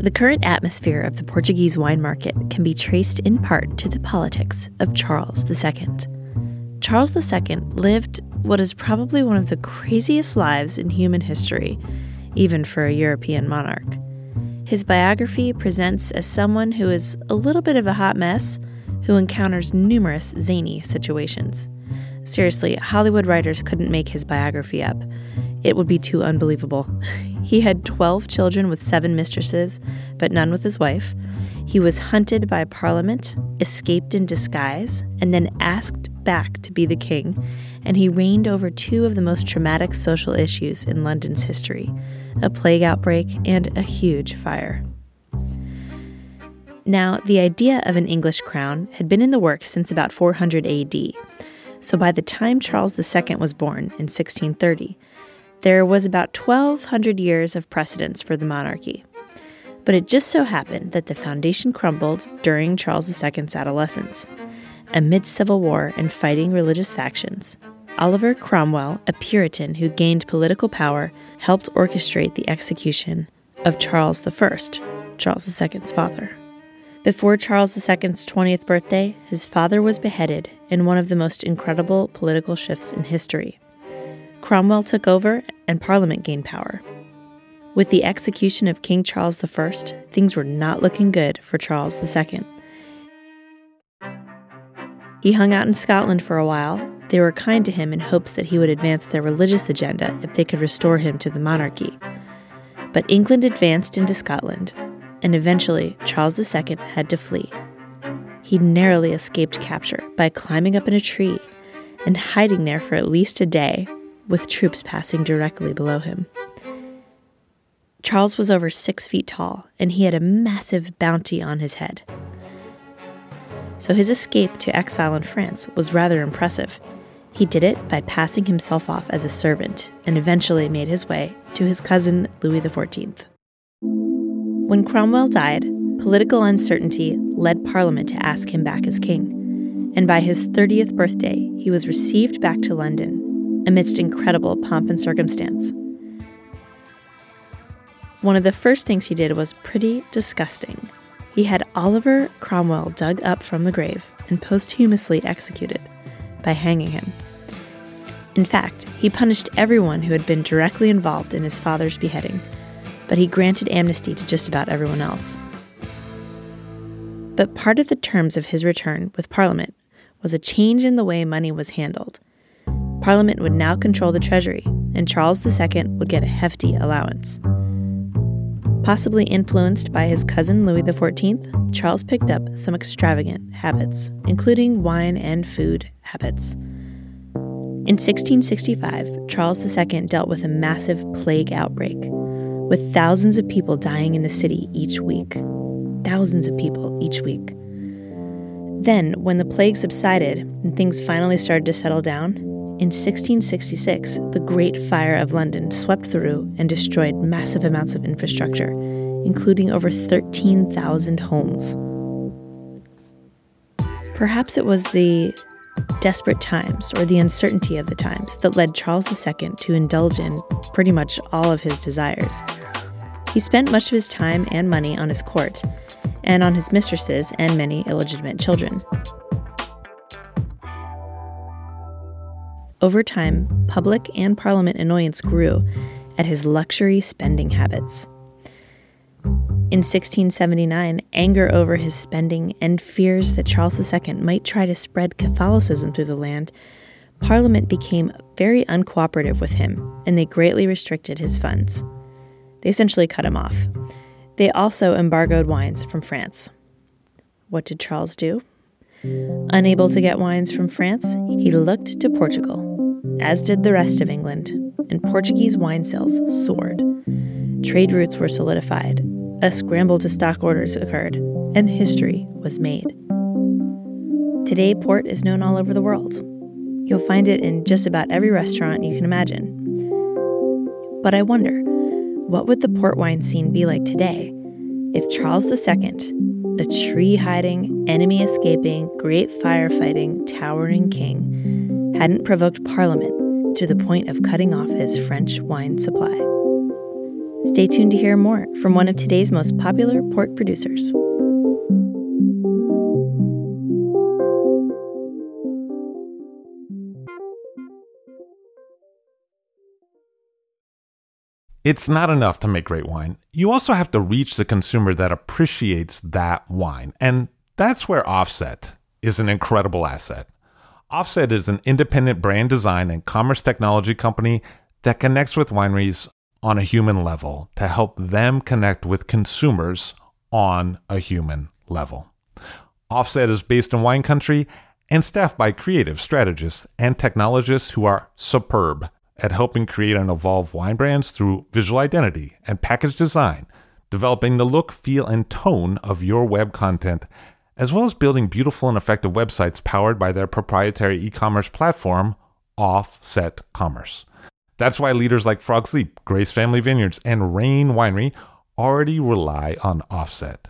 The current atmosphere of the Portuguese wine market can be traced in part to the politics of Charles II. Charles II lived what is probably one of the craziest lives in human history, even for a European monarch. His biography presents as someone who is a little bit of a hot mess who encounters numerous zany situations. Seriously, Hollywood writers couldn't make his biography up. It would be too unbelievable. He had 12 children with seven mistresses, but none with his wife. He was hunted by Parliament, escaped in disguise, and then asked back to be the king. And he reigned over two of the most traumatic social issues in London's history a plague outbreak and a huge fire. Now, the idea of an English crown had been in the works since about 400 AD. So by the time Charles II was born in 1630, there was about 1,200 years of precedence for the monarchy. But it just so happened that the foundation crumbled during Charles II's adolescence. Amid civil war and fighting religious factions, Oliver Cromwell, a Puritan who gained political power, helped orchestrate the execution of Charles I, Charles II's father. Before Charles II's 20th birthday, his father was beheaded in one of the most incredible political shifts in history. Cromwell took over and Parliament gained power. With the execution of King Charles I, things were not looking good for Charles II. He hung out in Scotland for a while. They were kind to him in hopes that he would advance their religious agenda if they could restore him to the monarchy. But England advanced into Scotland, and eventually Charles II had to flee. He narrowly escaped capture by climbing up in a tree and hiding there for at least a day with troops passing directly below him. Charles was over six feet tall, and he had a massive bounty on his head. So his escape to exile in France was rather impressive. He did it by passing himself off as a servant and eventually made his way to his cousin Louis XIV. When Cromwell died, political uncertainty led Parliament to ask him back as king. And by his 30th birthday, he was received back to London amidst incredible pomp and circumstance. One of the first things he did was pretty disgusting. He had Oliver Cromwell dug up from the grave and posthumously executed by hanging him. In fact, he punished everyone who had been directly involved in his father's beheading, but he granted amnesty to just about everyone else. But part of the terms of his return with Parliament was a change in the way money was handled Parliament would now control the Treasury, and Charles II would get a hefty allowance. Possibly influenced by his cousin Louis XIV, Charles picked up some extravagant habits, including wine and food habits. In 1665, Charles II dealt with a massive plague outbreak, with thousands of people dying in the city each week. Thousands of people each week. Then, when the plague subsided and things finally started to settle down, In 1666, the Great Fire of London swept through and destroyed massive amounts of infrastructure, including over 13,000 homes. Perhaps it was the desperate times or the uncertainty of the times that led Charles II to indulge in pretty much all of his desires. He spent much of his time and money on his court, and on his mistresses and many illegitimate children. Over time, public and parliament annoyance grew at his luxury spending habits. In 1679, anger over his spending and fears that Charles II might try to spread Catholicism through the land, Parliament became very uncooperative with him and they greatly restricted his funds. They essentially cut him off. They also embargoed wines from France. What did Charles do? Unable to get wines from France, he looked to Portugal, as did the rest of England, and Portuguese wine sales soared. Trade routes were solidified, a scramble to stock orders occurred, and history was made. Today, port is known all over the world. You'll find it in just about every restaurant you can imagine. But I wonder, what would the port wine scene be like today if Charles II, a tree hiding, enemy escaping, great firefighting, towering king, hadn't provoked Parliament to the point of cutting off his French wine supply? Stay tuned to hear more from one of today's most popular port producers. It's not enough to make great wine. You also have to reach the consumer that appreciates that wine. And that's where Offset is an incredible asset. Offset is an independent brand design and commerce technology company that connects with wineries on a human level to help them connect with consumers on a human level. Offset is based in wine country and staffed by creative strategists and technologists who are superb at helping create and evolve wine brands through visual identity and package design, developing the look, feel, and tone of your web content, as well as building beautiful and effective websites powered by their proprietary e commerce platform, Offset Commerce. That's why leaders like Frog's Leap, Grace Family Vineyards, and Rain Winery already rely on Offset.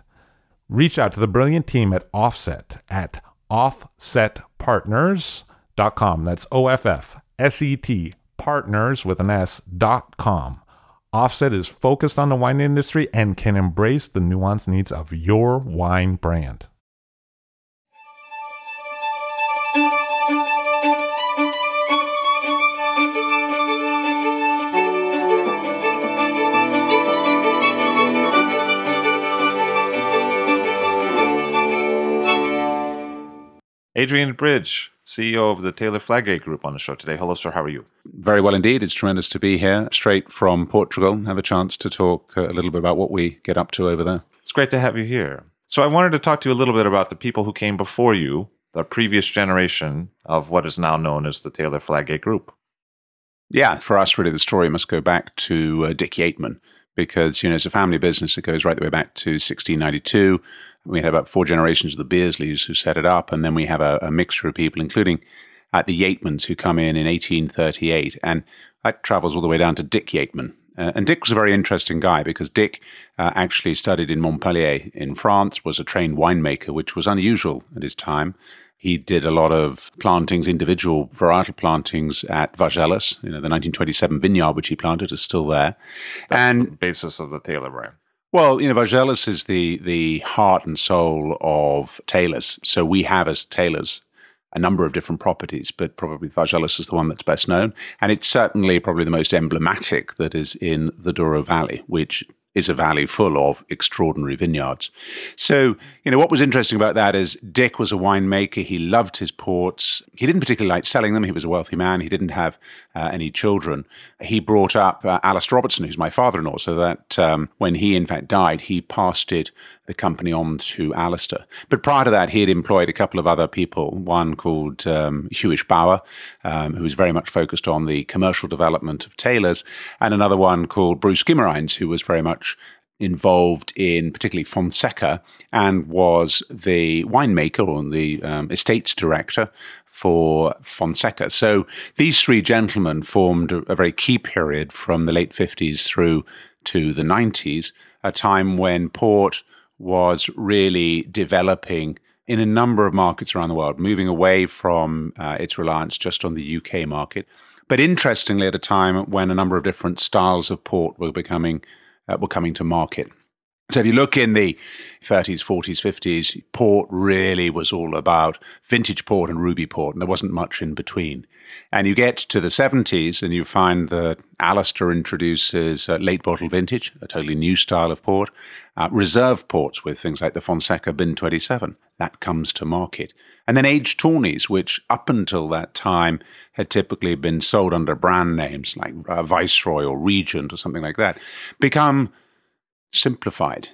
Reach out to the brilliant team at Offset at offsetpartners.com. That's O F F S E T partners with an S dot com. Offset is focused on the wine industry and can embrace the nuanced needs of your wine brand. Adrian Bridge, CEO of the Taylor Fladgate Group, on the show today. Hello, sir. How are you? Very well indeed. It's tremendous to be here, straight from Portugal. Have a chance to talk a little bit about what we get up to over there. It's great to have you here. So, I wanted to talk to you a little bit about the people who came before you, the previous generation of what is now known as the Taylor Fladgate Group. Yeah, for us, really, the story must go back to uh, Dick Yeatman because, you know, it's a family business that goes right the way back to 1692 we had about four generations of the Bearsleys who set it up, and then we have a, a mixture of people, including at the Yeatmans who come in in 1838, and that travels all the way down to Dick Yeatman. Uh, and Dick was a very interesting guy because Dick uh, actually studied in Montpellier in France, was a trained winemaker, which was unusual at his time. He did a lot of plantings, individual varietal plantings at Vargellas. You know, the 1927 vineyard which he planted is still there. That's and the basis of the Taylor brand. Well, you know, Vargellas is the the heart and soul of Taylor's. So we have as Taylor's a number of different properties, but probably Vargellas is the one that's best known. And it's certainly probably the most emblematic that is in the Douro Valley, which is a valley full of extraordinary vineyards. So, you know, what was interesting about that is Dick was a winemaker. He loved his ports. He didn't particularly like selling them. He was a wealthy man. He didn't have uh, any children. He brought up uh, Alistair Robertson, who's my father in law, so that um, when he in fact died, he passed it the company on to Alistair. But prior to that, he had employed a couple of other people, one called um, Huyshe Bower, um, who was very much focused on the commercial development of Taylor's, and another one called Bruce Guimaraens, who was very much involved in particularly Fonseca and was the winemaker or the um, estates director for Fonseca. So these three gentlemen formed a, a very key period from the late 50s through to the 90s, a time when port was really developing in a number of markets around the world, moving away from uh, its reliance just on the UK market. But interestingly, at a time when a number of different styles of port were becoming uh, were coming to market. So if you look in the 30s, 40s, 50s, port really was all about vintage port and ruby port, and there wasn't much in between. And you get to the 70s, and you find that Alistair introduces uh, late bottle vintage, a totally new style of port, uh, reserve ports with things like the Fonseca Bin 27. That comes to market. And then aged tawnies, which up until that time had typically been sold under brand names like uh, Viceroy or Regent or something like that, become simplified.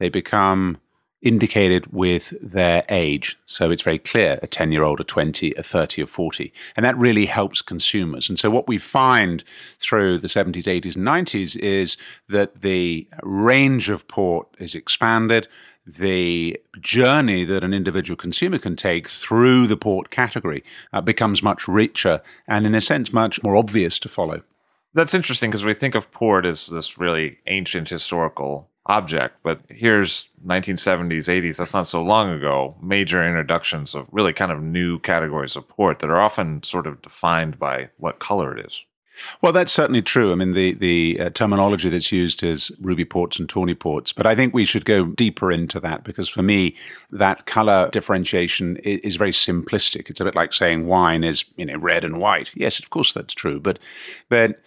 They become indicated with their age. So it's very clear a 10 year old, a 20, a 30, or 40. And that really helps consumers. And so what we find through the 70s, 80s, and 90s is that the range of port is expanded. The journey that an individual consumer can take through the port category uh, becomes much richer and, in a sense, much more obvious to follow. That's interesting because we think of port as this really ancient historical object, but here's 1970s, 80s, that's not so long ago, major introductions of really kind of new categories of port that are often sort of defined by what color it is. Well, that's certainly true. I mean, the the uh, terminology that's used is ruby ports and tawny ports, but I think we should go deeper into that because for me, that color differentiation is, is, very simplistic. It's a bit like saying wine is you know red and white. Yes, of course that's true, but but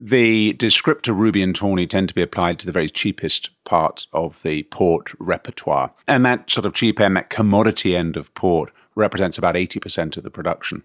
the descriptor ruby and tawny tend to be applied to the very cheapest part of the port repertoire. And that sort of cheap end, that commodity end of port, represents about 80% of the production.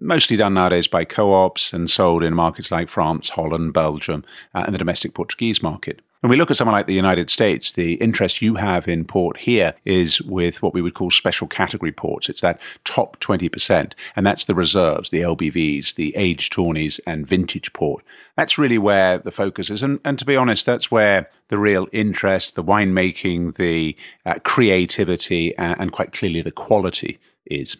Mostly done nowadays by co ops and sold in markets like France, Holland, Belgium, uh, and the domestic Portuguese market. When we look at someone like the United States, the interest you have in port here is with what we would call special category ports. It's that top 20%, and that's the reserves, the LBVs, the aged tawnies, and vintage port. That's really where the focus is. And, and to be honest, that's where the real interest, the winemaking, the uh, creativity, uh, and quite clearly the quality is.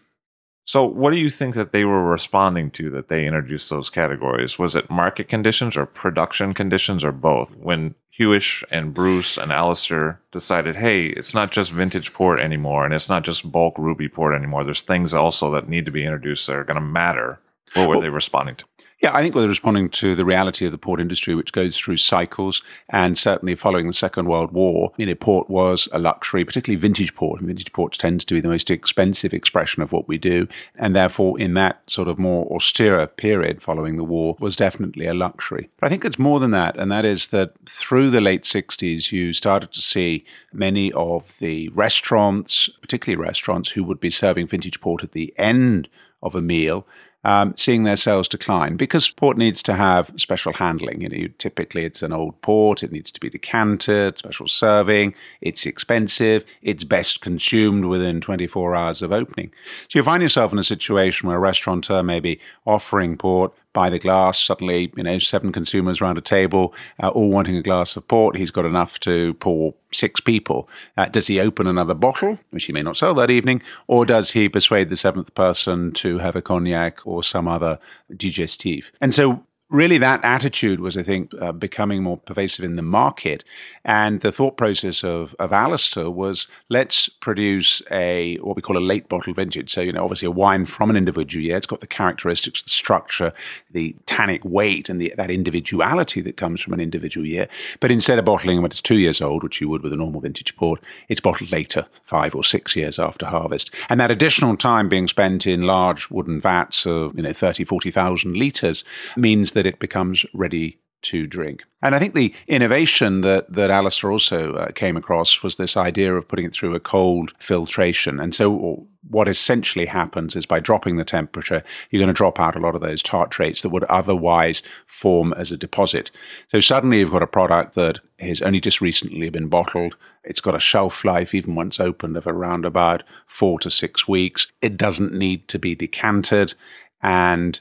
So, what do you think that they were responding to that they introduced those categories? Was it market conditions or production conditions or both? When Huyshe and Bruce and Alistair decided, hey, it's not just vintage port anymore and it's not just bulk ruby port anymore. There's things also that need to be introduced that are going to matter. What were well, they responding to? Yeah, I think we're responding to the reality of the port industry, which goes through cycles. And certainly following the Second World War, you know, port was a luxury, particularly vintage port. Vintage port tends to be the most expensive expression of what we do. And therefore, in that sort of more austere period following the war, was definitely a luxury. But I think it's more than that. And that is that through the late 60s, you started to see many of the restaurants, particularly restaurants, who would be serving vintage port at the end of a meal um, seeing their sales decline because port needs to have special handling. You know, typically it's an old port, it needs to be decanted, special serving, it's expensive, it's best consumed within 24 hours of opening. So you find yourself in a situation where a restaurateur may be offering port by the glass. Suddenly, you know, seven consumers around a table, uh, all wanting a glass of port. He's got enough to pour six people. Uh, does he open another bottle, which he may not sell that evening, or does he persuade the seventh person to have a cognac or some other digestif? And so really that attitude was, I think, uh, becoming more pervasive in the market. And the thought process of, of Alistair was let's produce a what we call a late bottle vintage. So, you know, obviously a wine from an individual year. It's got the characteristics, the structure, the tannic weight, and the, that individuality that comes from an individual year. But instead of bottling when it's two years old, which you would with a normal vintage port, it's bottled later, five or six years after harvest. And that additional time being spent in large wooden vats of, you know, 30, 40,000 litres means that it becomes ready to drink. And I think the innovation that, that Alistair also uh, came across was this idea of putting it through a cold filtration. And so, what essentially happens is by dropping the temperature, you're going to drop out a lot of those tartrates that would otherwise form as a deposit. So, suddenly you've got a product that has only just recently been bottled. It's got a shelf life, even once opened, of around about four to six weeks. It doesn't need to be decanted. And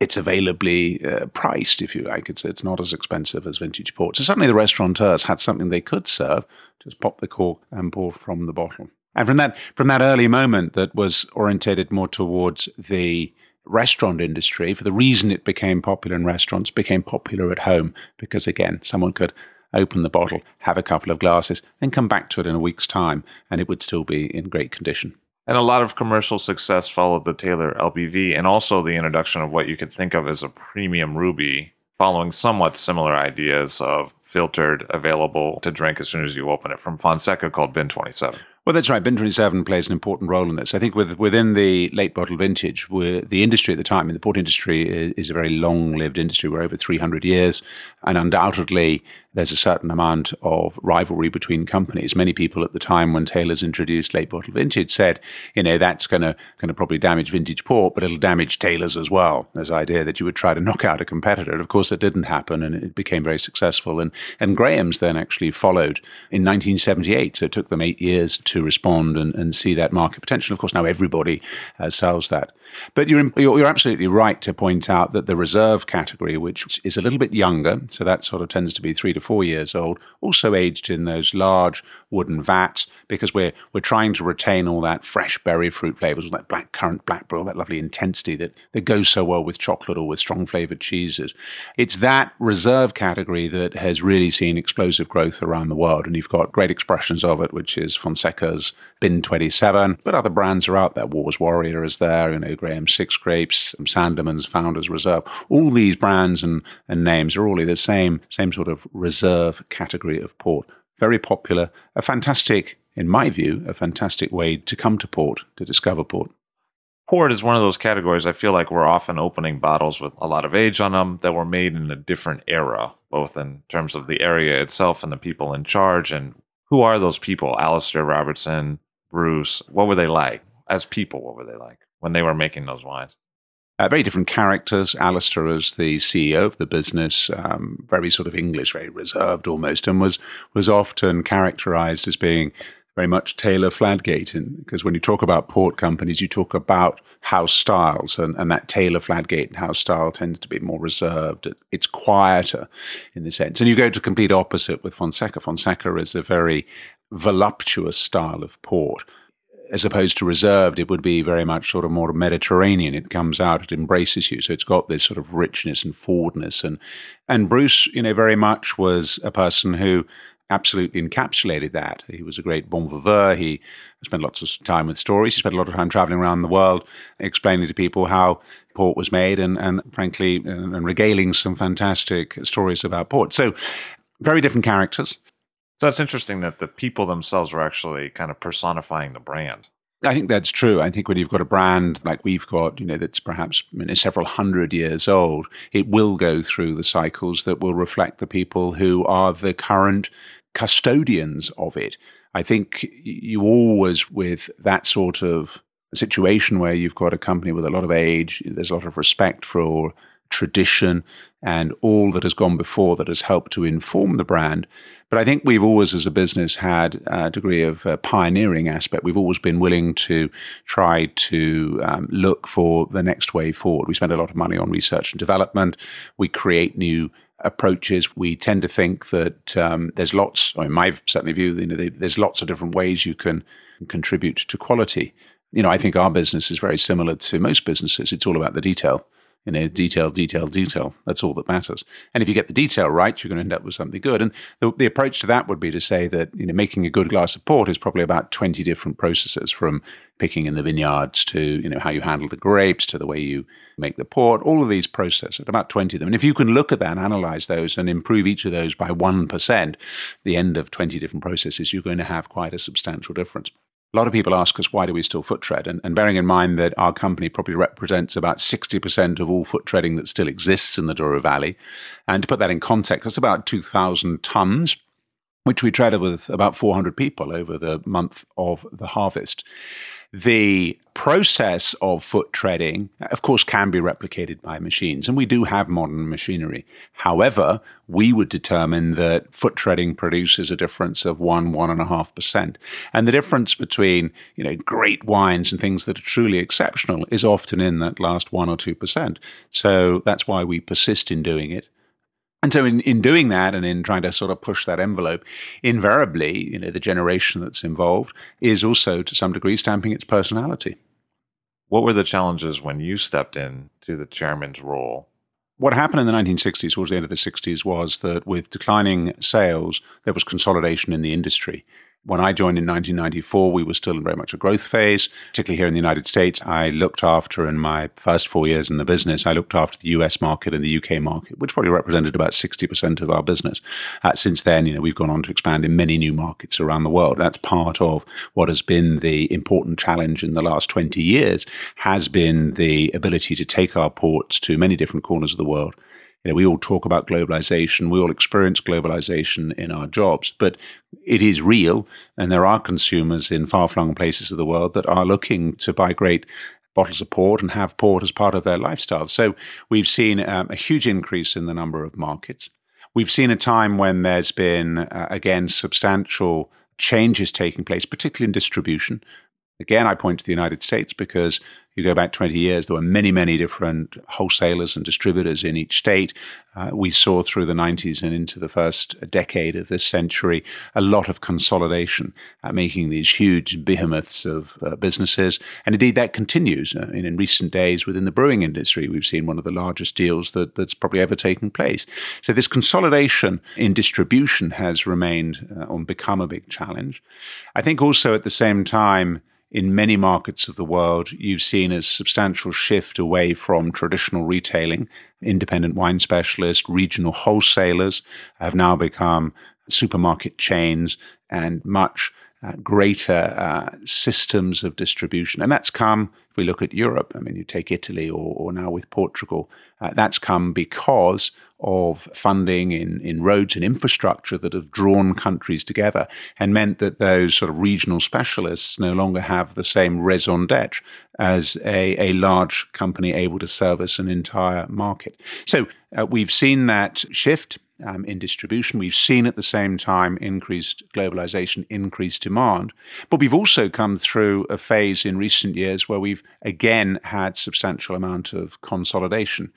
it's availably uh, priced, if you like. It's it's not as expensive as vintage port. So suddenly the restaurateurs had something they could serve. Just pop the cork and pour from the bottle. And from that from that early moment that was orientated more towards the restaurant industry, for the reason it became popular in restaurants, became popular at home because again, someone could open the bottle, have a couple of glasses, and come back to it in a week's time, and it would still be in great condition. And a lot of commercial success followed the Taylor LBV and also the introduction of what you could think of as a premium ruby, following somewhat similar ideas of filtered, available to drink as soon as you open it from Fonseca called Bin 27. Well, that's right. Bin 27 plays an important role in this. I think with, within the late bottle vintage, the industry at the time, and the port industry is, is a very long lived industry. We're over 300 years. And undoubtedly, there's a certain amount of rivalry between companies. Many people at the time when Taylor's introduced late bottle vintage said, you know, that's going to probably damage vintage port, but it'll damage Taylor's as well. This idea that you would try to knock out a competitor. And of course, that didn't happen, and it became very successful. And and Graham's then actually followed in 1978. So it took them eight years to respond and, and see that market potential. Of course, now everybody uh, sells that. But you're, you're absolutely right to point out that the reserve category, which is a little bit younger, so that sort of tends to be three to four years old, also aged in those large wooden vats because we're we're trying to retain all that fresh berry fruit flavors, all that black currant, blackberry, all that lovely intensity that, that goes so well with chocolate or with strong flavored cheeses. It's that reserve category that has really seen explosive growth around the world, and you've got great expressions of it, which is Fonseca's Bin 27, but other brands are out there. Warre's Warrior is there, you know, Graham Six Grapes, um, Sandeman's Founders Reserve. All these brands and, and names are all in the same, same sort of reserve category of port. Very popular, a fantastic, in my view, a fantastic way to come to port, to discover port. Port is one of those categories I feel like we're often opening bottles with a lot of age on them that were made in a different era, both in terms of the area itself and the people in charge. And who are those people? Alistair Robertson, Bruce. What were they like as people? What were they like when they were making those wines? Uh, very different characters. Alistair as the CEO of the business, um, very sort of English, very reserved almost, and was was often characterized as being very much Taylor Fladgate. Because when you talk about port companies, you talk about house styles, and, and that Taylor Fladgate house style tends to be more reserved. It's quieter in the sense. And you go to complete opposite with Fonseca. Fonseca is a very voluptuous style of port as opposed to reserved, it would be very much sort of more Mediterranean. It comes out, it embraces you, so it's got this sort of richness and forwardness. And and Bruce, you know, very much was a person who absolutely encapsulated that. He was a great bon vivant. He spent lots of time with stories. He spent a lot of time traveling around the world, explaining to people how port was made, and and frankly, and, and regaling some fantastic stories about port. So, very different characters. So it's interesting that the people themselves are actually kind of personifying the brand. I think that's true. I think when you've got a brand like we've got, you know, that's perhaps you know, several hundred years old, it will go through the cycles that will reflect the people who are the current custodians of it. I think you always, with that sort of situation where you've got a company with a lot of age, there's a lot of respect for tradition and all that has gone before that has helped to inform the brand. But I think we've always, as a business, had a degree of uh, pioneering aspect. We've always been willing to try to um, look for the next way forward. We spend a lot of money on research and development. We create new approaches. We tend to think that um, there's lots, in my certainly view, you know, there's lots of different ways you can contribute to quality. You know, I think our business is very similar to most businesses. It's all about the detail you know, detail, detail, detail. That's all that matters. And if you get the detail right, you're going to end up with something good. And the, the approach to that would be to say that, you know, making a good glass of port is probably about 20 different processes from picking in the vineyards to, you know, how you handle the grapes to the way you make the port, all of these processes, about 20 of them. And if you can look at that and analyze those and improve each of those by 1%, the end of 20 different processes, you're going to have quite a substantial difference. A lot of people ask us, why do we still foot tread? And, and, bearing in mind that our company probably represents about 60% of all foot treading that still exists in the Douro Valley. And to put that in context, that's about 2,000 tons, which we treaded with about 400 people over the month of the harvest. The process of foot treading, of course, can be replicated by machines, and we do have modern machinery. However, we would determine that foot treading produces a difference of one, one and a half percent. And the difference between, you know, great wines and things that are truly exceptional is often in that last one or two percent. So that's why we persist in doing it. And so, in, in doing that and in trying to sort of push that envelope, invariably, you know, the generation that's involved is also to some degree stamping its personality. What were the challenges when you stepped in to the chairman's role? What happened in the 1960s, towards the end of the 60s, was that with declining sales, there was consolidation in the industry. When I joined in 1994, we were still in very much a growth phase, particularly here in the United States. I looked after, in my first four years in the business, I looked after the US market and the UK market, which probably represented about 60% of our business. Uh, since then, you know, we've gone on to expand in many new markets around the world. That's part of what has been the important challenge in the last 20 years, has been the ability to take our ports to many different corners of the world you know, we all talk about globalization, we all experience globalization in our jobs, but it is real, and there are consumers in far flung places of the world that are looking to buy great bottles of port and have port as part of their lifestyle. So we've seen um, a huge increase in the number of markets. We've seen a time when there's been, uh, again, substantial changes taking place, particularly in distribution. Again, I point to the United States because you go back 20 years, there were many, many different wholesalers and distributors in each state. Uh, we saw through the 90s and into the first decade of this century a lot of consolidation, uh, making these huge behemoths of uh, businesses. And indeed, that continues. Uh, in, in, recent days, within the brewing industry, we've seen one of the largest deals that, that's probably ever taken place. So, this consolidation in distribution has remained uh, or become a big challenge. I think also at the same time, in many markets of the world, you've seen a substantial shift away from traditional retailing. Independent wine specialists, regional wholesalers have now become supermarket chains and much uh, greater uh, systems of distribution. And that's come, if we look at Europe, I mean, you take Italy or, or now with Portugal, uh, that's come because of funding in, in roads and infrastructure that have drawn countries together and meant that those sort of regional specialists no longer have the same raison d'etre as a, a large company able to service an entire market. So uh, we've seen that shift um, in distribution. We've seen at the same time increased globalization, increased demand. But we've also come through a phase in recent years where we've again had substantial amount of consolidation.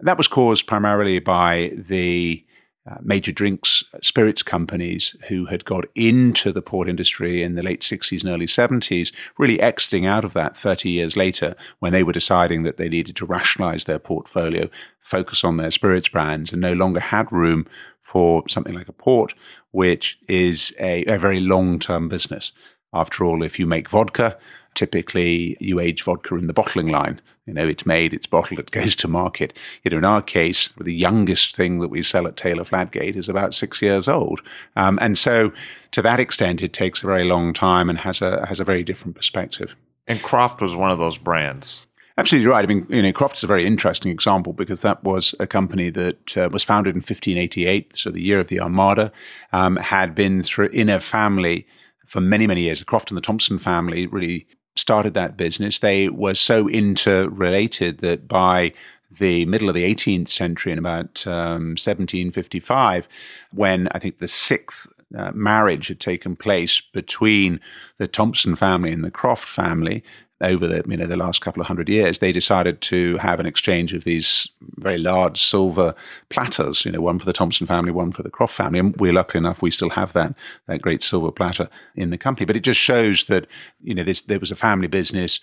That was caused primarily by the uh, major drinks spirits companies who had got into the port industry in the late 60s and early 70s, really exiting out of that 30 years later when they were deciding that they needed to rationalize their portfolio, focus on their spirits brands, and no longer had room for something like a port, which is a, a very long term business. After all, if you make vodka, typically you age vodka in the bottling line. You know, it's made, it's bottled, it goes to market. You know, in our case, the youngest thing that we sell at Taylor Fladgate is about six years old. Um, and so to that extent, it takes a very long time and has a, has a very different perspective. And Croft was one of those brands. Absolutely right. I mean, you know, Croft is a very interesting example because that was a company that uh, was founded in 1588, so the year of the Armada, um, had been through in a family for many, many years. The Croft and the Thompson family really started that business, they were so interrelated that by the middle of the 18th century, in about um, 1755, when I think the sixth uh, marriage had taken place between the Thompson family and the Croft family, over the you know the last couple of hundred years, they decided to have an exchange of these very large silver platters. You know, one for the Thompson family, one for the Croft family. And we're lucky enough we still have that that great silver platter in the company. But it just shows that you know this there was a family business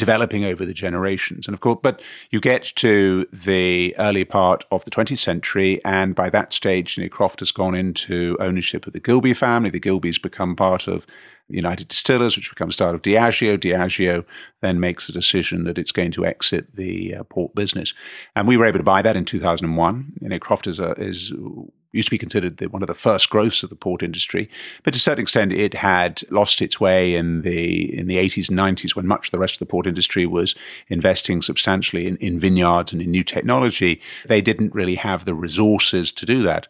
developing over the generations. And of course, but you get to the early part of the 20th century, and by that stage, you know, Croft has gone into ownership of the Gilbey family. The Gilbeys become part of United Distillers, which becomes part of Diageo. Diageo then makes the decision that it's going to exit the uh, port business, and we were able to buy that in 2001. You know, Croft is, a, is used to be considered the, one of the first growths of the port industry, but to a certain extent, it had lost its way in the in the 80s and 90s when much of the rest of the port industry was investing substantially in, in vineyards and in new technology. They didn't really have the resources to do that.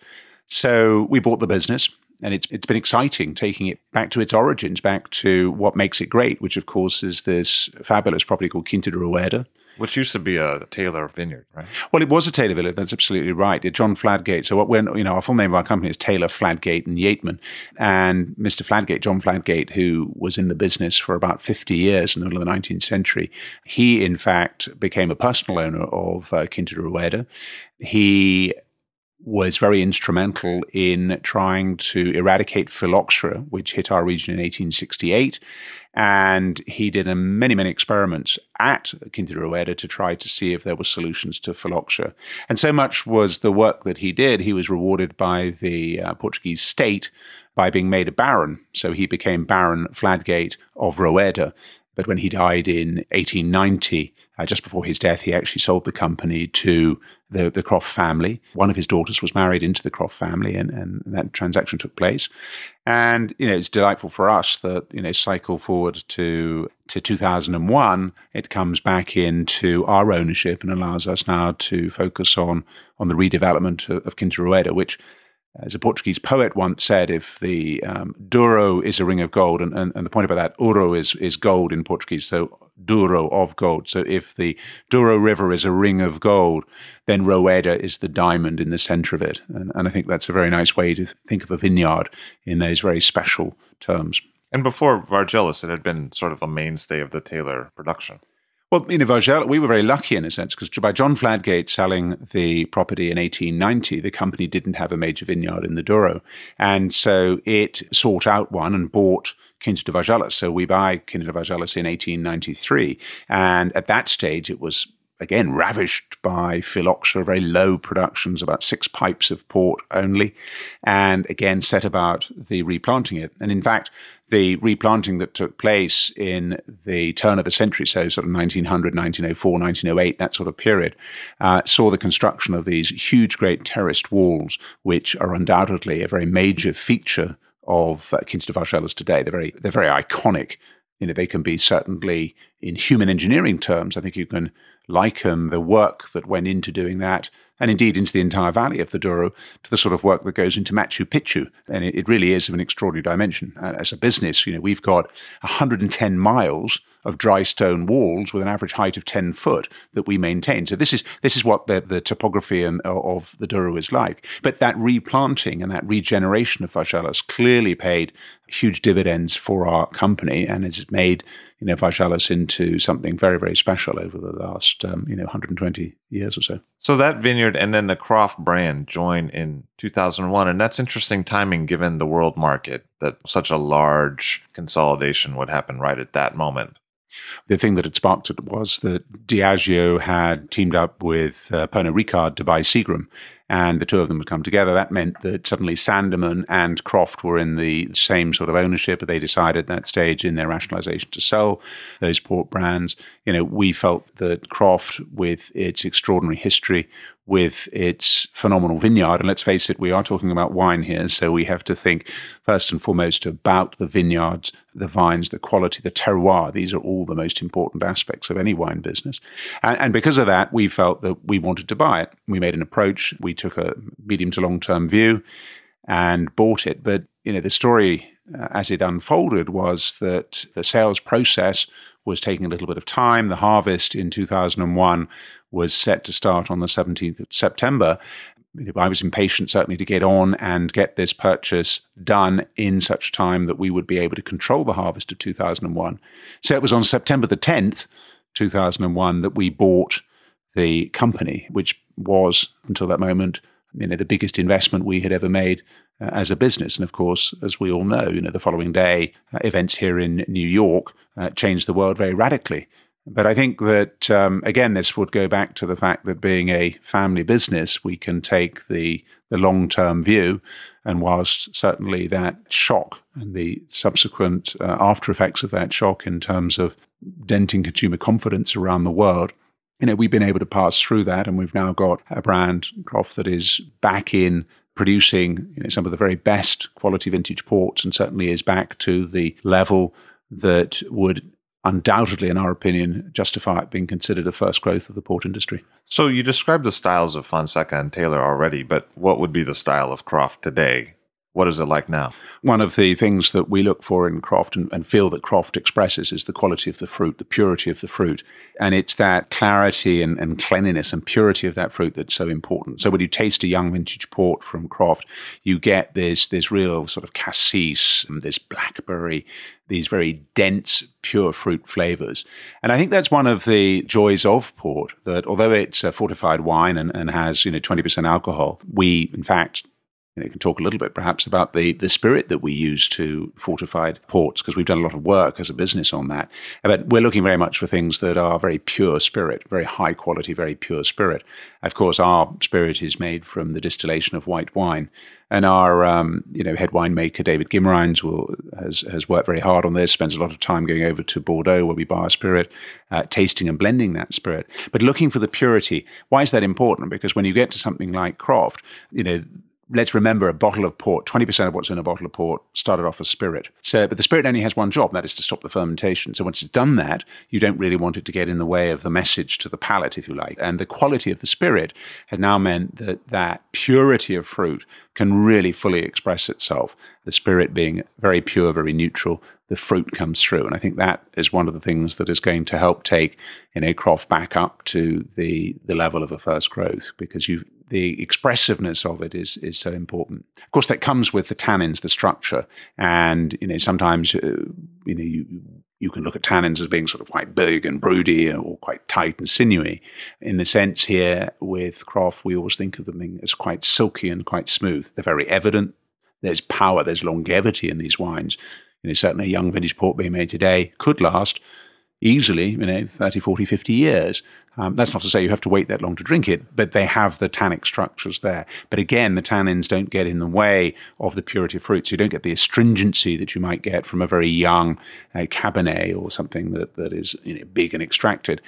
So we bought the business And it's, it's been exciting taking it back to its origins, back to what makes it great, which of course is this fabulous property called Quinta de Roeda, which used to be a Taylor vineyard, right? Well, it was a Taylor vineyard. That's absolutely right. It, John Fladgate. So, what when you know, our full name of our company is Taylor Fladgate and Yeatman, and Mr. Fladgate, John Fladgate, who was in the business for about fifty years in the middle of the nineteenth century, he in fact became a personal owner of uh, Quinta de Roeda. He was very instrumental in trying to eradicate phylloxera, which hit our region in 1868. And he did many, many experiments at Roeda to try to see if there were solutions to phylloxera. And so much was the work that he did, he was rewarded by the uh, Portuguese state by being made a baron. So he became Baron Fladgate of Roeda. But when he died in 1890, uh, just before his death, he actually sold the company to the, the Croft family. One of his daughters was married into the Croft family, and, and that transaction took place. And you know, it's delightful for us that you know, cycle forward to to 2001, it comes back into our ownership and allows us now to focus on on the redevelopment of, of Quinta Roeda, which as a Portuguese poet once said, if the um, Douro is a ring of gold, and, and, and, the point about that, ouro is, is gold in Portuguese, so Douro of gold. So if the Douro River is a ring of gold, then Roeda is the diamond in the center of it. And, and I think that's a very nice way to think of a vineyard in those very special terms. And before Vargellas, it had been sort of a mainstay of the Taylor production. Well, you know, we were very lucky in a sense because by John Fladgate selling the property in 1890, the company didn't have a major vineyard in the Douro. And so it sought out one and bought Quinta de Vargellas. So we buy Quinta de Vargellas in 1893. And at that stage, it was again ravished by phylloxera, very low productions, about six pipes of port only, and again set about the replanting it. And in fact, the replanting that took place in the turn of the century, so sort of 1900, 1904, 1908, that sort of period, uh, saw the construction of these huge, great terraced walls, which are undoubtedly a very major feature of uh, de Vargellas today. They're very, they're very iconic. You know, they can be certainly in human engineering terms. I think you can liken the work that went into doing that and indeed into the entire valley of the Douro, to the sort of work that goes into Machu Picchu. And it, it really is of an extraordinary dimension. Uh, as a business, you know, we've got 110 miles of dry stone walls with an average height of 10 foot that we maintain. So this is this is what the, the topography and, of the Douro is like. But that replanting and that regeneration of Vargellas clearly paid huge dividends for our company and has made you know Vargellas into something very very special over the last um, you know 120 years or so. So that vineyard and then the Croft brand joined in 2001, and that's interesting timing given the world market that such a large consolidation would happen right at that moment. The thing that had sparked it was that Diageo had teamed up with uh, Pernod Ricard to buy Seagram, and the two of them would come together. That meant that suddenly Sandeman and Croft were in the same sort of ownership. They decided at that stage in their rationalization to sell those port brands. You know, we felt that Croft, with its extraordinary history, with its phenomenal vineyard. And let's face it, we are talking about wine here. So we have to think first and foremost about the vineyards, the vines, the quality, the terroir. These are all the most important aspects of any wine business. And, and because of that, we felt that we wanted to buy it. We made an approach. We took a medium to long term view and bought it. But, you know, the story uh, as it unfolded was that the sales process was taking a little bit of time. The harvest in 2001 was set to start on the 17th of September. I was impatient, certainly, to get on and get this purchase done in such time that we would be able to control the harvest of 2001. So it was on September the 10th, 2001, that we bought the company, which was, until that moment, you know, the biggest investment we had ever made uh, as a business. And of course, as we all know, you know, the following day, uh, events here in New York uh, changed the world very radically. But I think that, um, again, this would go back to the fact that being a family business, we can take the, the long term view. And whilst certainly that shock and the subsequent uh, after effects of that shock in terms of denting consumer confidence around the world, you know, we've been able to pass through that, and we've now got a brand, Croft, that is back in producing you know, some of the very best quality vintage ports, and certainly is back to the level that would undoubtedly, in our opinion, justify it being considered a first growth of the port industry. So you described the styles of Fonseca and Taylor already, but what would be the style of Croft today? What is it like now? One of the things that we look for in Croft and, and, feel that Croft expresses is the quality of the fruit, the purity of the fruit. And it's that clarity and, and cleanliness and purity of that fruit that's so important. So when you taste a young vintage port from Croft, you get this, this real sort of cassis, and this blackberry, these very dense, pure fruit flavors. And I think that's one of the joys of port, that although it's a fortified wine and, and has, you know, 20% alcohol, we, in fact, you, can talk a little bit perhaps about the, the spirit that we use to fortified ports because we've done a lot of work as a business on that. But we're looking very much for things that are very pure spirit, very high quality, very pure spirit. Of course, our spirit is made from the distillation of white wine. And our, um, you know, head winemaker David Guimaraens will, has has worked very hard on this. Spends a lot of time going over to Bordeaux, where we buy our spirit, uh, tasting and blending that spirit, but looking for the purity. Why is that important? Because when you get to something like Croft, you know, let's remember a bottle of port, 20% of what's in a bottle of port started off as spirit. So, but the spirit only has one job, that is to stop the fermentation. So once it's done that, you don't really want it to get in the way of the message to the palate, if you like. And the quality of the spirit has now meant that that purity of fruit can really fully express itself. The spirit being very pure, very neutral, the fruit comes through. And I think that is one of the things that is going to help take, you know, Croft back up to the, the level of a first growth because you the expressiveness of it is is so important. Of course, that comes with the tannins, the structure, and you know sometimes uh, you know you you can look at tannins as being sort of quite big and broody or quite tight and sinewy. In the sense here with Croft, we always think of them as quite silky and quite smooth. They're very evident. There's power, there's longevity in these wines. You know, certainly a young vintage port being made today could last easily, you know, 30, 40, 50 years. Um, that's not to say you have to wait that long to drink it, but they have the tannic structures there. But again, the tannins don't get in the way of the purity of fruit. So you don't get the astringency that you might get from a very young uh, Cabernet or something that, that is you know, big and extracted.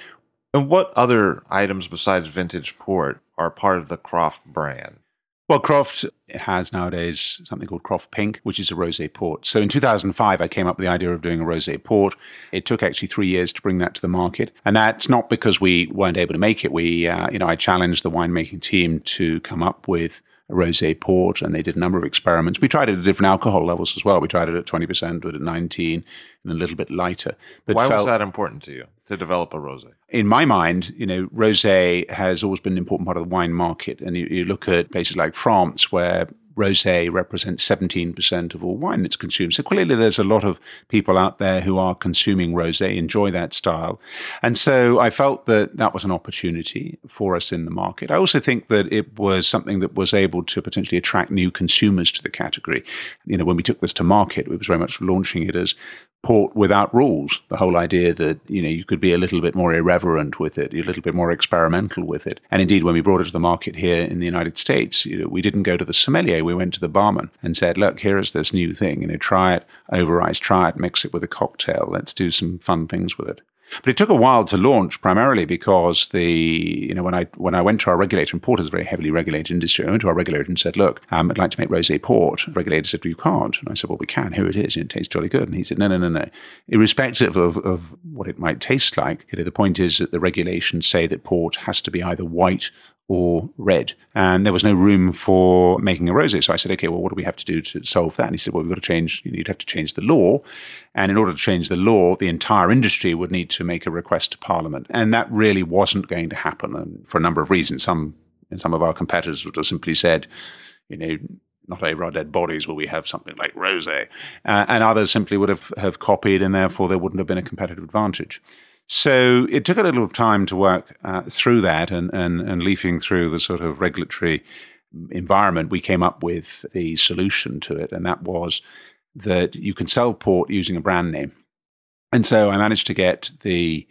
And what other items besides vintage port are part of the Croft brand? Well, Croft has nowadays something called Croft Pink, which is a rosé port. So in 2005, I came up with the idea of doing a rosé port. It took actually three years to bring that to the market, and that's not because we weren't able to make it. We, uh, you know, I challenged the winemaking team to come up with a rosé port, and they did a number of experiments. We tried it at different alcohol levels as well. We tried it at 20%, but at 19, and a little bit lighter. But Why felt, was that important to you to develop a rosé? In my mind, you know, rosé has always been an important part of the wine market, and you, you look at places like France, where rosé represents 17% of all wine that's consumed. So clearly there's a lot of people out there who are consuming rosé, enjoy that style. And so I felt that that was an opportunity for us in the market. I also think that it was something that was able to potentially attract new consumers to the category. You know, when we took this to market, it was very much launching it as port without rules. The whole idea that you know you could be a little bit more irreverent with it, a little bit more experimental with it. And indeed, when we brought it to the market here in the United States, you know, we didn't go to the sommelier. We went to the barman and said, "Look, here is this new thing. You know, try it over ice. Try it. Mix it with a cocktail. Let's do some fun things with it." But it took a while to launch, primarily because the you know when I when I went to our regulator, and port is a very heavily regulated industry. I went to our regulator and said, "Look, um, I'd like to make rosé port." The regulator said, well, "You can't." And I said, "Well, we can. Here it is. And It tastes jolly good." And he said, "No, no, no, no. Irrespective of, of what it might taste like, you know, the point is that the regulations say that port has to be either white or red. And there was no room for making a rosé. So I said, okay, well, what do we have to do to solve that? And he said, well, we've got to change, you'd have to change the law. And in order to change the law, the entire industry would need to make a request to Parliament. And that really wasn't going to happen and for a number of reasons. Some, some of our competitors would have simply said, you know, not over our dead bodies will we have something like rosé. Uh, and others simply would have, have copied and therefore there wouldn't have been a competitive advantage. So it took a little time to work uh, through that and, and, and leafing through the sort of regulatory environment, we came up with the solution to it. And that was that you can sell port using a brand name. And so I managed to get the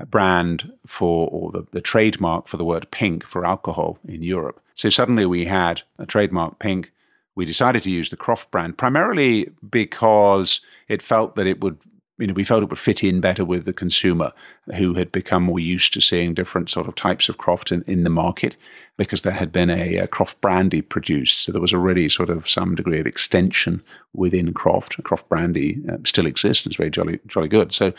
uh, brand for, or the, the trademark for the word pink for alcohol in Europe. So suddenly we had a trademark pink. We decided to use the Croft brand primarily because it felt that it would you know, we felt it would fit in better with the consumer who had become more used to seeing different sort of types of croft in, in the market because there had been a, a, Croft brandy produced. So there was already sort of some degree of extension within Croft. Croft brandy uh, still exists and it's very jolly, jolly good. So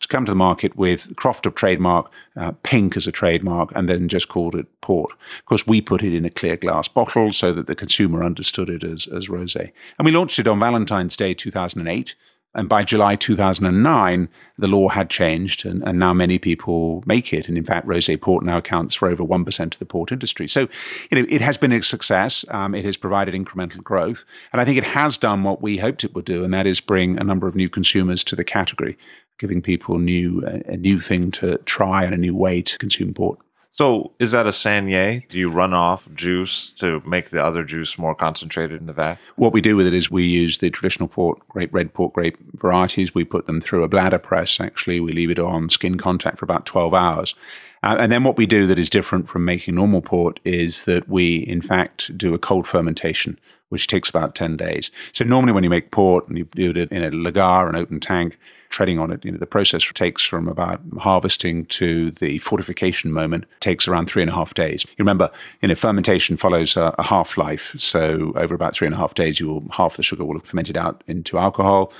to come to the market with Croft of trademark, uh, Pink as a trademark, and then just called it port. Of course, we put it in a clear glass bottle so that the consumer understood it as, as rosé. And we launched it on Valentine's Day 2008. And by July 2009, the law had changed, and, and now many people make it. And in fact, rosé port now accounts for over 1% of the port industry. So you know, it has been a success. Um, it has provided incremental growth. And I think it has done what we hoped it would do, and that is bring a number of new consumers to the category, giving people new, a, a new thing to try and a new way to consume port. So is that a saignée? Do you run off juice to make the other juice more concentrated in the vat? What we do with it is we use the traditional port grape, red port grape varieties. We put them through a bladder press. Actually, we leave it on skin contact for about 12 hours. Uh, and then what we do that is different from making normal port is that we, in fact, do a cold fermentation, which takes about 10 days. So normally when you make port and you do it in a lagar, an open tank, treading on it. You know, the process takes from about harvesting to the fortification moment takes around three and a half days. You remember, you know, fermentation follows a, a half life. So over about three and a half days, you will half the sugar will have fermented out into alcohol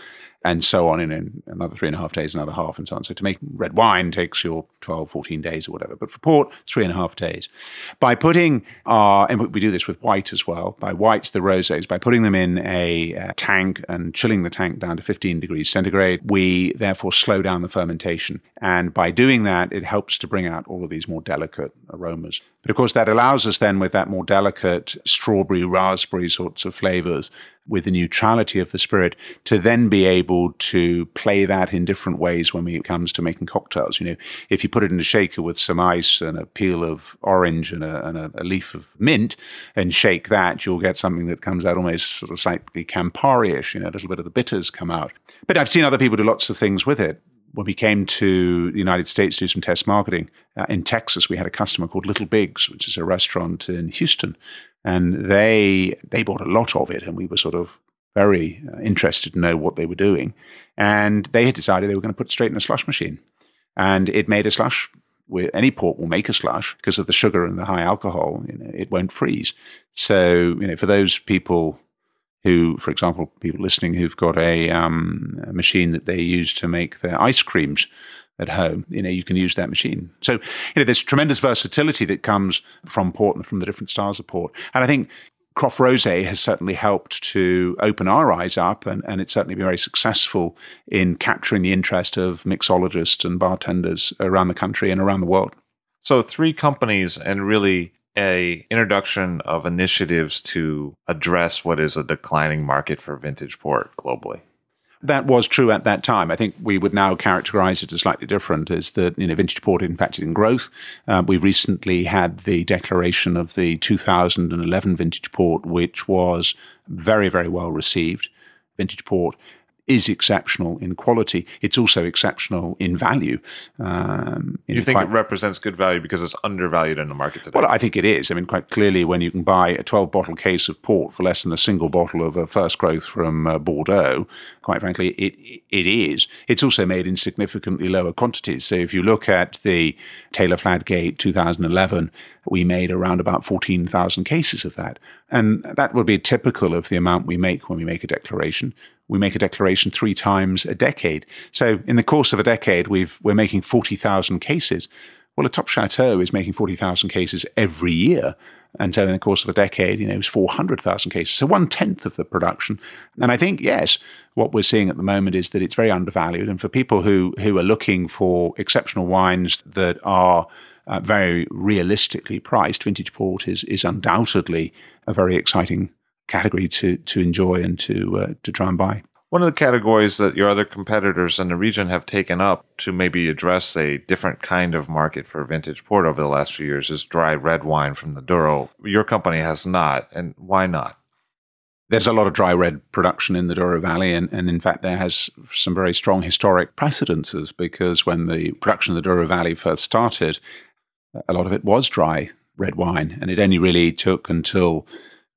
and so on in another three and a half days, another half, and so on. So to make red wine takes your 12, 14 days or whatever. But for port, three and a half days. By putting our, and we do this with white as well, by whites, the rosés, by putting them in a, a tank and chilling the tank down to 15 degrees centigrade, we therefore slow down the fermentation. And by doing that, it helps to bring out all of these more delicate aromas. But of course, that allows us then with that more delicate strawberry, raspberry sorts of flavors with the neutrality of the spirit to then be able to play that in different ways when it comes to making cocktails. You know, if you put it in a shaker with some ice and a peel of orange and a, and a, leaf of mint and shake that, you'll get something that comes out almost sort of slightly Campari-ish, you know, a little bit of the bitters come out. But I've seen other people do lots of things with it when we came to the United States to do some test marketing uh, in Texas, we had a customer called Little Bigs, which is a restaurant in Houston, and they they bought a lot of it, and we were sort of very uh, interested to know what they were doing, and they had decided they were going to put it straight in a slush machine, and it made a slush. Where any port will make a slush because of the sugar and the high alcohol, you know, it won't freeze. So, you know, for those people who, for example, people listening who've got a, um, a, machine that they use to make their ice creams at home, you know, you can use that machine. So, you know, there's tremendous versatility that comes from port and from the different styles of port. And I think Croft Rosé has certainly helped to open our eyes up, and, and it's certainly been very successful in capturing the interest of mixologists and bartenders around the country and around the world. So, three companies, and really a introduction of initiatives to address what is a declining market for vintage port globally. That was true at that time. I think we would now characterize it as slightly different. Is that you know vintage port in fact is in growth. Uh, we recently had the declaration of the 2011 vintage port, which was very very well received. Vintage port is exceptional in quality. It's also exceptional in value. Um, you think quite, it represents good value because it's undervalued in the market today? Well, I think it is. I mean, quite clearly, when you can buy a 12 bottle case of port for less than a single bottle of a first growth from uh, Bordeaux, quite frankly, it it is. It's also made in significantly lower quantities. So if you look at the Taylor Fladgate 2011, we made around about 14,000 cases of that. And that would be typical of the amount we make when we make a declaration we make a declaration three times a decade. So in the course of a decade, we've, we're making 40,000 cases. Well, a top chateau is making 40,000 cases every year. And so in the course of a decade, you know, it's 400,000 cases. So one tenth of the production. And I think, yes, what we're seeing at the moment is that it's very undervalued. And for people who, who are looking for exceptional wines that are uh, very realistically priced, vintage port is, is undoubtedly a very exciting category to to enjoy and to uh, to try and buy. One of the categories that your other competitors in the region have taken up to maybe address a different kind of market for vintage port over the last few years is dry red wine from the Douro. Your company has not, and why not? There's a lot of dry red production in the Douro Valley, and, and in fact, there has some very strong historic precedences because when the production of the Douro Valley first started, a lot of it was dry red wine, and it only really took until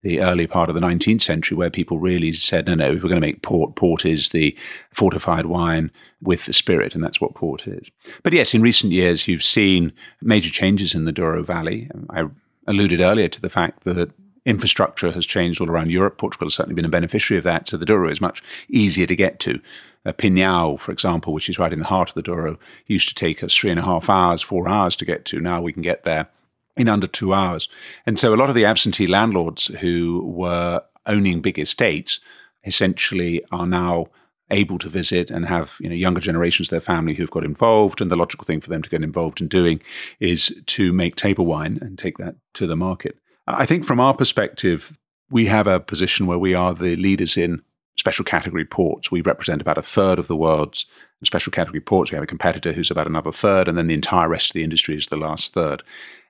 the early part of the 19th century where people really said, no, no, if we're going to make port, port is the fortified wine with the spirit, and that's what port is. But yes, in recent years, you've seen major changes in the Douro Valley. I alluded earlier to the fact that infrastructure has changed all around Europe. Portugal has certainly been a beneficiary of that, so the Douro is much easier to get to. Uh, Pinhao, for example, which is right in the heart of the Douro, used to take us three and a half hours, four hours to get to. Now we can get there in under two hours. And so a lot of the absentee landlords who were owning big estates essentially are now able to visit and have you know younger generations of their family who've got involved. And the logical thing for them to get involved in doing is to make table wine and take that to the market. I think from our perspective we have a position where we are the leaders in special category ports. We represent about a third of the world's special category ports. We have a competitor who's about another third and then the entire rest of the industry is the last third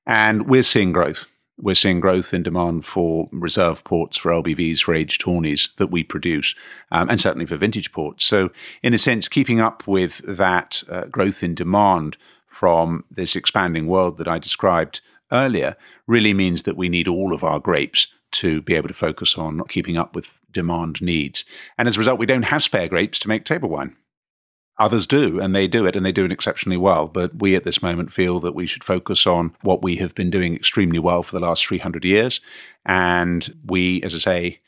and we're seeing growth. We're seeing growth in demand for reserve ports, for LBVs, for aged tawnies that we produce, um, and certainly for vintage ports. So, in a sense, keeping up with that uh, growth in demand from this expanding world that I described earlier really means that we need all of our grapes to be able to focus on keeping up with demand needs. And as a result, we don't have spare grapes to make table wine. Others do, and they do it, and they do it exceptionally well. But we at this moment feel that we should focus on what we have been doing extremely well for the last 300 years. And we, as I say,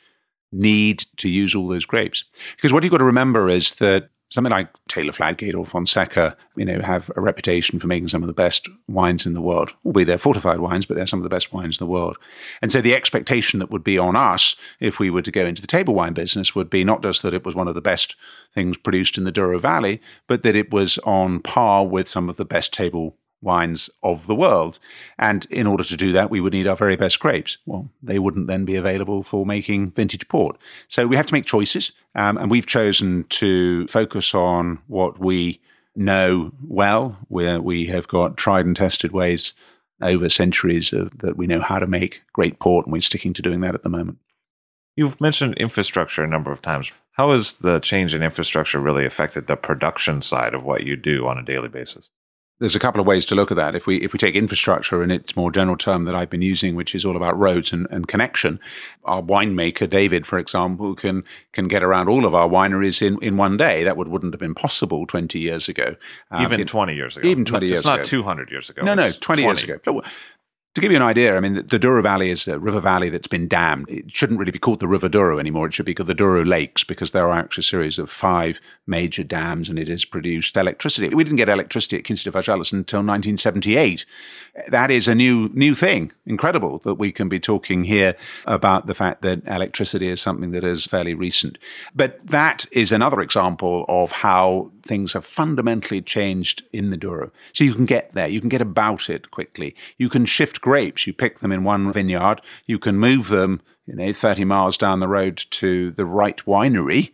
need to use all those grapes. Because what you've got to remember is that something like Taylor Fladgate or Fonseca, you know, have a reputation for making some of the best wines in the world. Albeit they're fortified wines, but they're some of the best wines in the world. And so the expectation that would be on us if we were to go into the table wine business would be not just that it was one of the best things produced in the Douro Valley, but that it was on par with some of the best table wines of the world. And in order to do that, we would need our very best grapes. Well, they wouldn't then be available for making vintage port. So we have to make choices. Um, and we've chosen to focus on what we know well, where we have got tried and tested ways over centuries of, that we know how to make great port, and we're sticking to doing that at the moment. You've mentioned infrastructure a number of times. How has the change in infrastructure really affected the production side of what you do on a daily basis? There's a couple of ways to look at that. If we if we take infrastructure in its more general term that I've been using, which is all about roads and, and connection, our winemaker David, for example, can can get around all of our wineries in, in one day. That would wouldn't have been possible twenty years ago. Um, even it, twenty years ago. Even twenty years. It's not two hundred years ago. No, no, 20, 20, years ago. To give you an idea, I mean, the, the Douro Valley is a river valley that's been dammed. It shouldn't really be called the River Douro anymore. It should be called the Douro Lakes because there are actually a series of five major dams and it has produced electricity. We didn't get electricity at de Vargellas until 1978. That is a new new thing. Incredible that we can be talking here about the fact that electricity is something that is fairly recent. But that is another example of how things have fundamentally changed in the Douro. So you can get there, you can get about it quickly. You can shift grapes. You pick them in one vineyard. You can move them, you know, 30 miles down the road to the right winery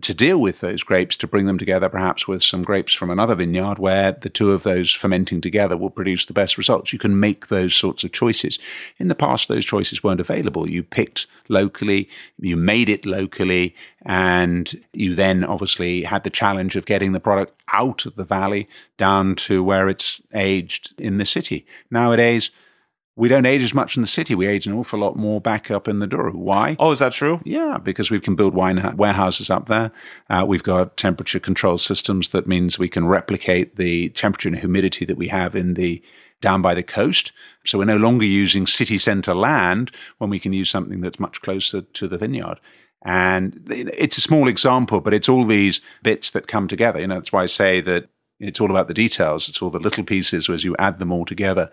to deal with those grapes, to bring them together perhaps with some grapes from another vineyard where the two of those fermenting together will produce the best results. You can make those sorts of choices. In the past, those choices weren't available. You picked locally, you made it locally, and you then obviously had the challenge of getting the product out of the valley down to where it's aged in the city. Nowadays, we don't age as much in the city. We age an awful lot more back up in the Douro. Why? Oh, is that true? Yeah, because we can build wine warehouses up there. Uh, we've got temperature control systems that means we can replicate the temperature and humidity that we have in the down by the coast. So we're no longer using city centre land when we can use something that's much closer to the vineyard. And it's a small example, but it's all these bits that come together. You know, that's why I say that it's all about the details. It's all the little pieces as you add them all together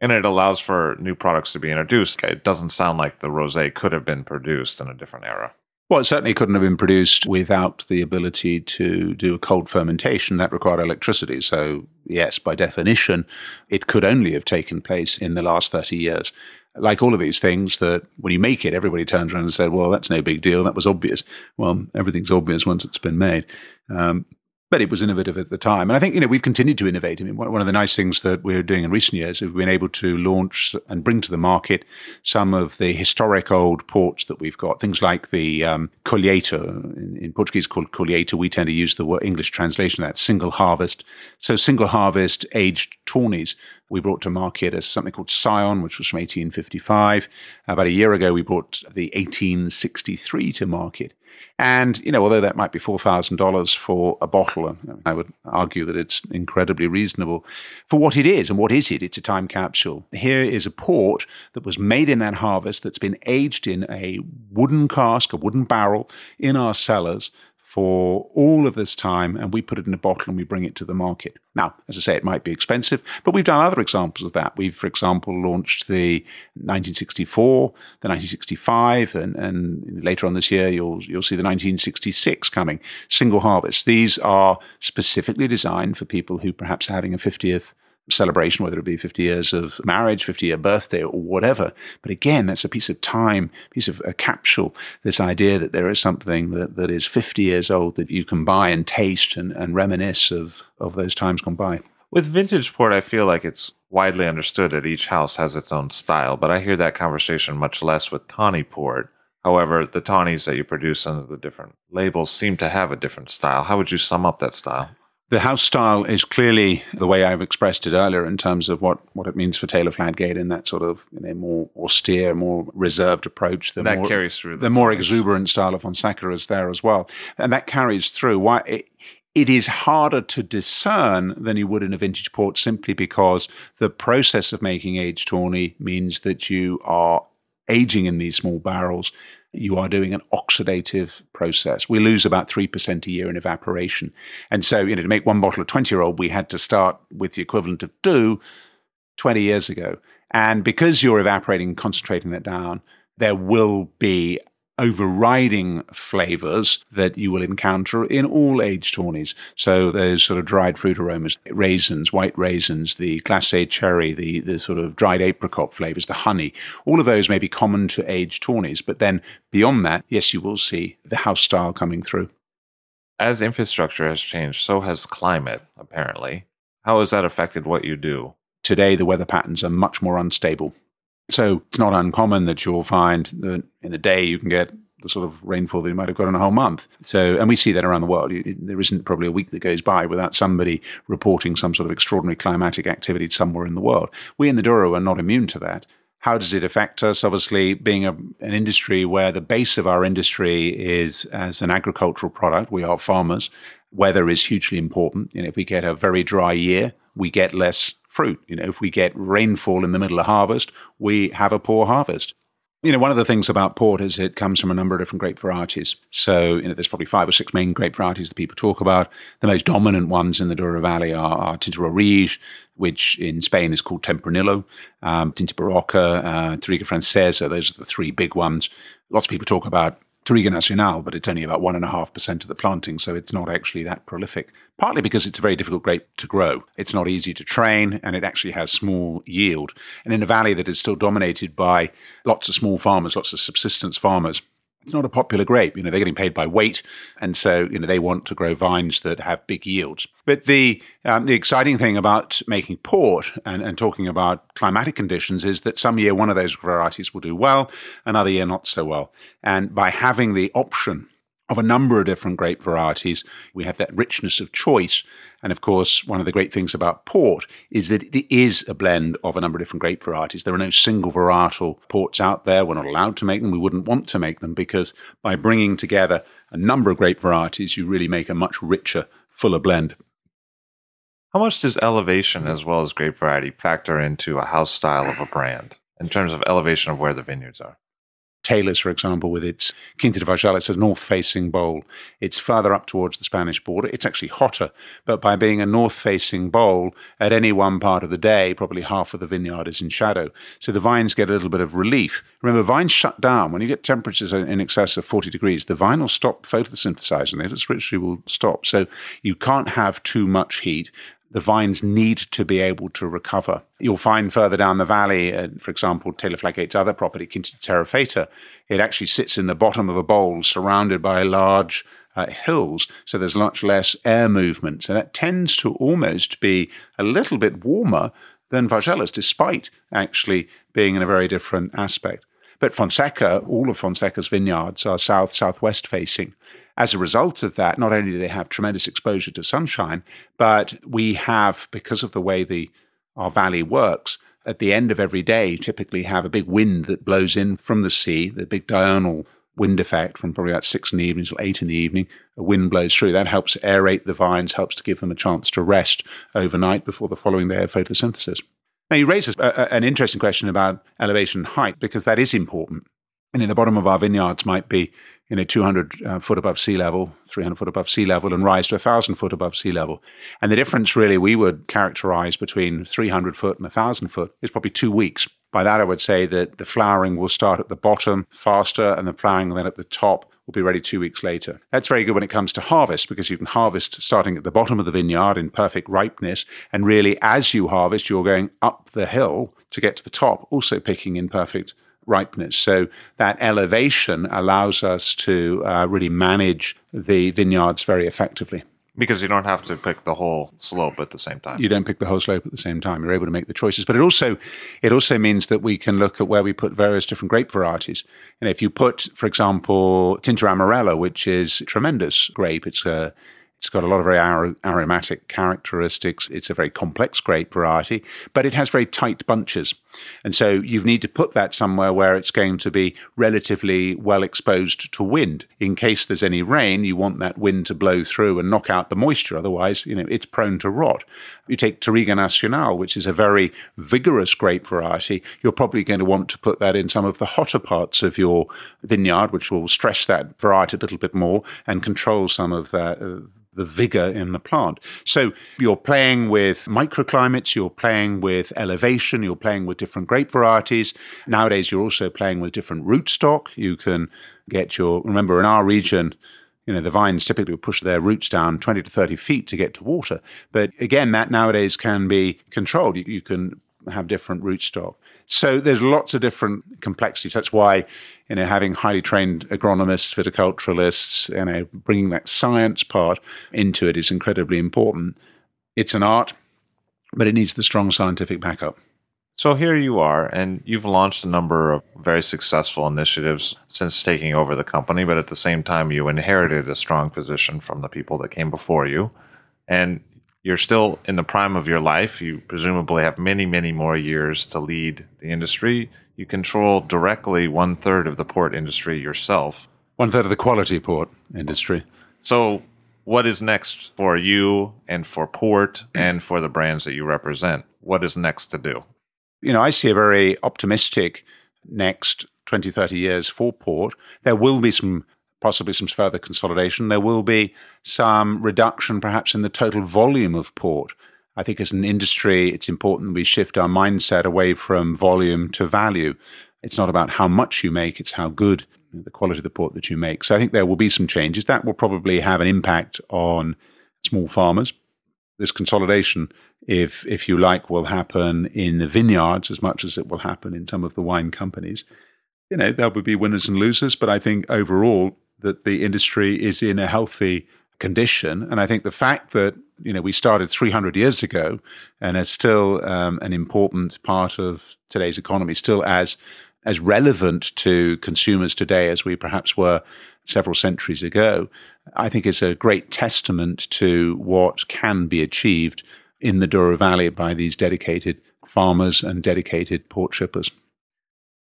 and it allows for new products to be introduced. It doesn't sound like the rosé could have been produced in a different era. Well, it certainly couldn't have been produced without the ability to do a cold fermentation that required electricity. So, yes, by definition, it could only have taken place in the last 30 years. Like all of these things, that when you make it, everybody turns around and says, well, that's no big deal. That was obvious. Well, everything's obvious once it's been made. Um, but it was innovative at the time. And I think, you know, we've continued to innovate. I mean, one of the nice things that we're doing in recent years is we've been able to launch and bring to the market some of the historic old ports that we've got. Things like the um, colheita, in, in, Portuguese called colheita. We tend to use the word English translation that, single harvest. So single harvest aged tawnies we brought to market as something called Scion, which was from 1855. About a year ago, we brought the 1863 to market. And, you know, although that might be $4,000 for a bottle, I would argue that it's incredibly reasonable for what it is. And what is it? It's a time capsule. Here is a port that was made in that harvest that's been aged in a wooden cask, a wooden barrel in our cellars for all of this time and we put it in a bottle and we bring it to the market. Now, as I say, it might be expensive, but we've done other examples of that. We've, for example, launched the 1964, the 1965, and, and later on this year, you'll, you'll see the 1966 coming. Single harvest. These are specifically designed for people who perhaps are having a 50th celebration, whether it be 50 years of marriage, 50 year birthday, or whatever. But again, that's a piece of time, piece of a capsule, this idea that there is something that, that is 50 years old that you can buy and taste and, and reminisce of, of those times gone by. With vintage port, I feel like it's widely understood that each house has its own style, but I hear that conversation much less with tawny port. However, the tawnies that you produce under the different labels seem to have a different style. How would you sum up that style? The house style is clearly the way I've expressed it earlier in terms of what, what it means for Taylor Fladgate in that sort of you know, more austere, more reserved approach. The that more, carries through. The, the more exuberant style of Fonseca is there as well. And that carries through. Why it, it is harder to discern than you would in a vintage port simply because the process of making aged tawny means that you are aging in these small barrels you are doing an oxidative process. We lose about 3% a year in evaporation. And so, you know, to make one bottle of 20 year old, we had to start with the equivalent of two 20 years ago. And because you're evaporating, concentrating that down, there will be overriding flavors that you will encounter in all aged tawnies. So those sort of dried fruit aromas, raisins, white raisins, the glacé cherry, the, the sort of dried apricot flavors, the honey, all of those may be common to aged tawnies. But then beyond that, yes, you will see the house style coming through. As infrastructure has changed, so has climate, apparently. How has that affected what you do? Today, the weather patterns are much more unstable. So it's not uncommon that you'll find that in a day you can get the sort of rainfall that you might have got in a whole month. So, and we see that around the world. There isn't probably a week that goes by without somebody reporting some sort of extraordinary climatic activity somewhere in the world. We in the Douro are not immune to that. How does it affect us? Obviously, being a, an industry where the base of our industry is as an agricultural product, we are farmers. Weather is hugely important. You know, if we get a very dry year, we get less fruit. You know, if we get rainfall in the middle of harvest, we have a poor harvest. You know, one of the things about port is it comes from a number of different grape varieties. So, you know, there's probably five or six main grape varieties that people talk about. The most dominant ones in the Douro Valley are, are Roriz, which in Spain is called Tempranillo, um, Tinta Barroca, uh, Francesa. Those are the three big ones. Lots of people talk about Touriga Nacional, but it's only about 1.5% of the planting, so it's not actually that prolific. Partly because it's a very difficult grape to grow. It's not easy to train, and it actually has small yield. And in a valley that is still dominated by lots of small farmers, lots of subsistence farmers, it's not a popular grape. You know, they're getting paid by weight, and so you know they want to grow vines that have big yields. But the um, the exciting thing about making port and, and talking about climatic conditions is that some year one of those varieties will do well, another year not so well. And by having the option of a number of different grape varieties. We have that richness of choice. And of course, one of the great things about port is that it is a blend of a number of different grape varieties. There are no single varietal ports out there. We're not allowed to make them. We wouldn't want to make them because by bringing together a number of grape varieties, you really make a much richer, fuller blend. How much does elevation as well as grape variety factor into a house style of a brand in terms of elevation of where the vineyards are? Taylor's, for example, with its Quinta de Vargellas, it's a north facing bowl. It's further up towards the Spanish border. It's actually hotter, but by being a north facing bowl, at any one part of the day, probably half of the vineyard is in shadow. So the vines get a little bit of relief. Remember, vines shut down. When you get temperatures in excess of 40 degrees, the vine will stop photosynthesizing. It literally will stop. So you can't have too much heat the vines need to be able to recover. You'll find further down the valley, uh, for example, Taylor Fladgate's other property, Quinta Terra Feita, it actually sits in the bottom of a bowl surrounded by large uh, hills, so there's much less air movement. So that tends to almost be a little bit warmer than Vargellas, despite actually being in a very different aspect. But Fonseca, all of Fonseca's vineyards are south southwest facing. As a result of that, not only do they have tremendous exposure to sunshine, but we have, because of the way the our valley works, at the end of every day, typically have a big wind that blows in from the sea, the big diurnal wind effect from probably about six in the evening till eight in the evening. A wind blows through. That helps aerate the vines, helps to give them a chance to rest overnight before the following day of photosynthesis. Now, you raise a, an interesting question about elevation height because that is important. And in the bottom of our vineyards might be, you know, 200 uh, foot above sea level, 300 foot above sea level, and rise to 1,000 foot above sea level. And the difference, really, we would characterize between 300 foot and 1,000 foot is probably two weeks. By that, I would say that the flowering will start at the bottom faster, and the flowering then at the top will be ready two weeks later. That's very good when it comes to harvest because you can harvest starting at the bottom of the vineyard in perfect ripeness. And really, as you harvest, you're going up the hill to get to the top, also picking in perfect ripeness. So that elevation allows us to uh, really manage the vineyards very effectively. Because you don't have to pick the whole slope at the same time. You don't pick the whole slope at the same time. You're able to make the choices. But it also it also means that we can look at where we put various different grape varieties. And if you put, for example, Tinta Amarela, which is tremendous grape, it's a it's got a lot of very aromatic characteristics. It's a very complex grape variety, but it has very tight bunches. And so you need to put that somewhere where it's going to be relatively well exposed to wind. In case there's any rain, you want that wind to blow through and knock out the moisture. Otherwise, you know, it's prone to rot. You take Touriga Nacional, which is a very vigorous grape variety, you're probably going to want to put that in some of the hotter parts of your vineyard, which will stress that variety a little bit more and control some of that. Uh, the vigor in the plant. So you're playing with microclimates, you're playing with elevation, you're playing with different grape varieties. Nowadays, you're also playing with different rootstock. You can get your, remember, in our region, you know, the vines typically push their roots down 20 to 30 feet to get to water. But again, that nowadays can be controlled. You, you can have different rootstock. So there's lots of different complexities. That's why, you know, having highly trained agronomists, viticulturalists, you know, bringing that science part into it is incredibly important. It's an art, but it needs the strong scientific backup. So here you are, and you've launched a number of very successful initiatives since taking over the company, but at the same time, you inherited a strong position from the people that came before you. And you're still in the prime of your life. You presumably have many, many more years to lead the industry. You control directly one third of the port industry yourself. One third of the quality port industry. So, what is next for you and for port and for the brands that you represent? What is next to do? You know, I see a very optimistic next 20, 30 years for port. There will be some possibly some further consolidation. There will be some reduction, perhaps, in the total volume of port. I think as an industry, it's important we shift our mindset away from volume to value. It's not about how much you make, it's how good the quality of the port that you make. So I think there will be some changes. That will probably have an impact on small farmers. This consolidation, if if you like, will happen in the vineyards as much as it will happen in some of the wine companies. You know, there will be winners and losers, but I think overall that the industry is in a healthy condition. And I think the fact that you know we started 300 years ago and it's still um, an important part of today's economy, still as as relevant to consumers today as we perhaps were several centuries ago, I think is a great testament to what can be achieved in the Douro Valley by these dedicated farmers and dedicated port shippers.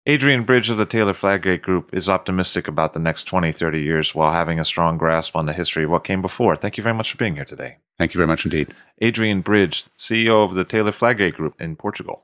Adrian Bridge of the Taylor Fladgate Group is optimistic about the next 20, 30 years while having a strong grasp on the history of what came before. Thank you very much for being here today. Thank you very much indeed. Adrian Bridge, CEO of the Taylor Fladgate Group in Portugal.